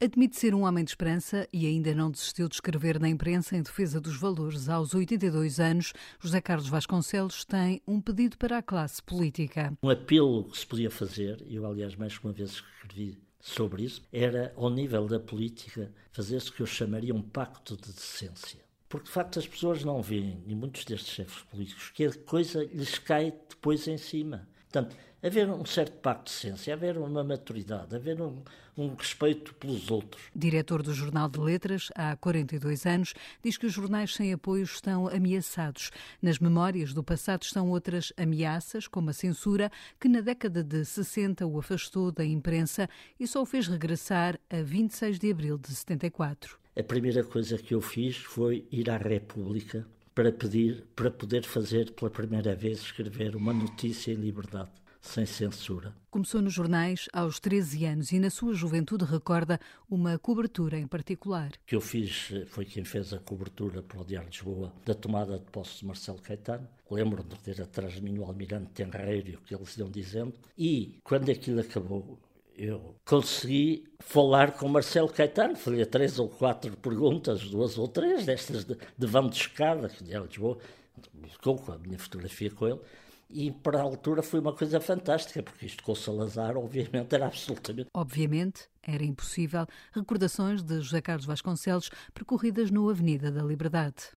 Admite ser um homem de esperança e ainda não desistiu de escrever na imprensa em defesa dos valores. Aos 82 anos, José Carlos Vasconcelos tem um pedido para a classe política. Um apelo que se podia fazer, eu, aliás, mais que uma vez escrevi sobre isso, era, ao nível da política, fazer-se que eu chamaria um pacto de decência. Porque, de facto, as pessoas não veem, e muitos destes chefes políticos, que a coisa lhes cai depois em cima. Portanto, haver um certo pacto de ciência, haver uma maturidade, haver um, um, respeito pelos outros. Diretor do Jornal de Letras, há 42 anos, diz que os jornais sem apoio estão ameaçados. Nas memórias do passado estão outras ameaças, como a censura, que na década de 60 o afastou da imprensa e só o fez regressar a 26 de abril de 74. A primeira coisa que eu fiz foi ir à República para pedir para poder fazer pela primeira vez escrever uma notícia em liberdade sem censura. Começou nos jornais aos 13 anos e na sua juventude recorda uma cobertura em particular. Que eu fiz foi quem fez a cobertura para o Diário de Lisboa da tomada de posse de Marcelo Caetano. Lembro de ter atrás de mim o almirante Tenreiro, o que eles iam dizendo. E quando aquilo acabou, eu consegui falar com Marcelo Caetano, fazia três ou quatro perguntas, duas ou três destas de, de vão de escada, que de Lisboa, com a minha fotografia com ele, e para a altura foi uma coisa fantástica, porque isto com o Salazar, obviamente, era absolutamente. Obviamente, era impossível. Recordações de José Carlos Vasconcelos percorridas no Avenida da Liberdade.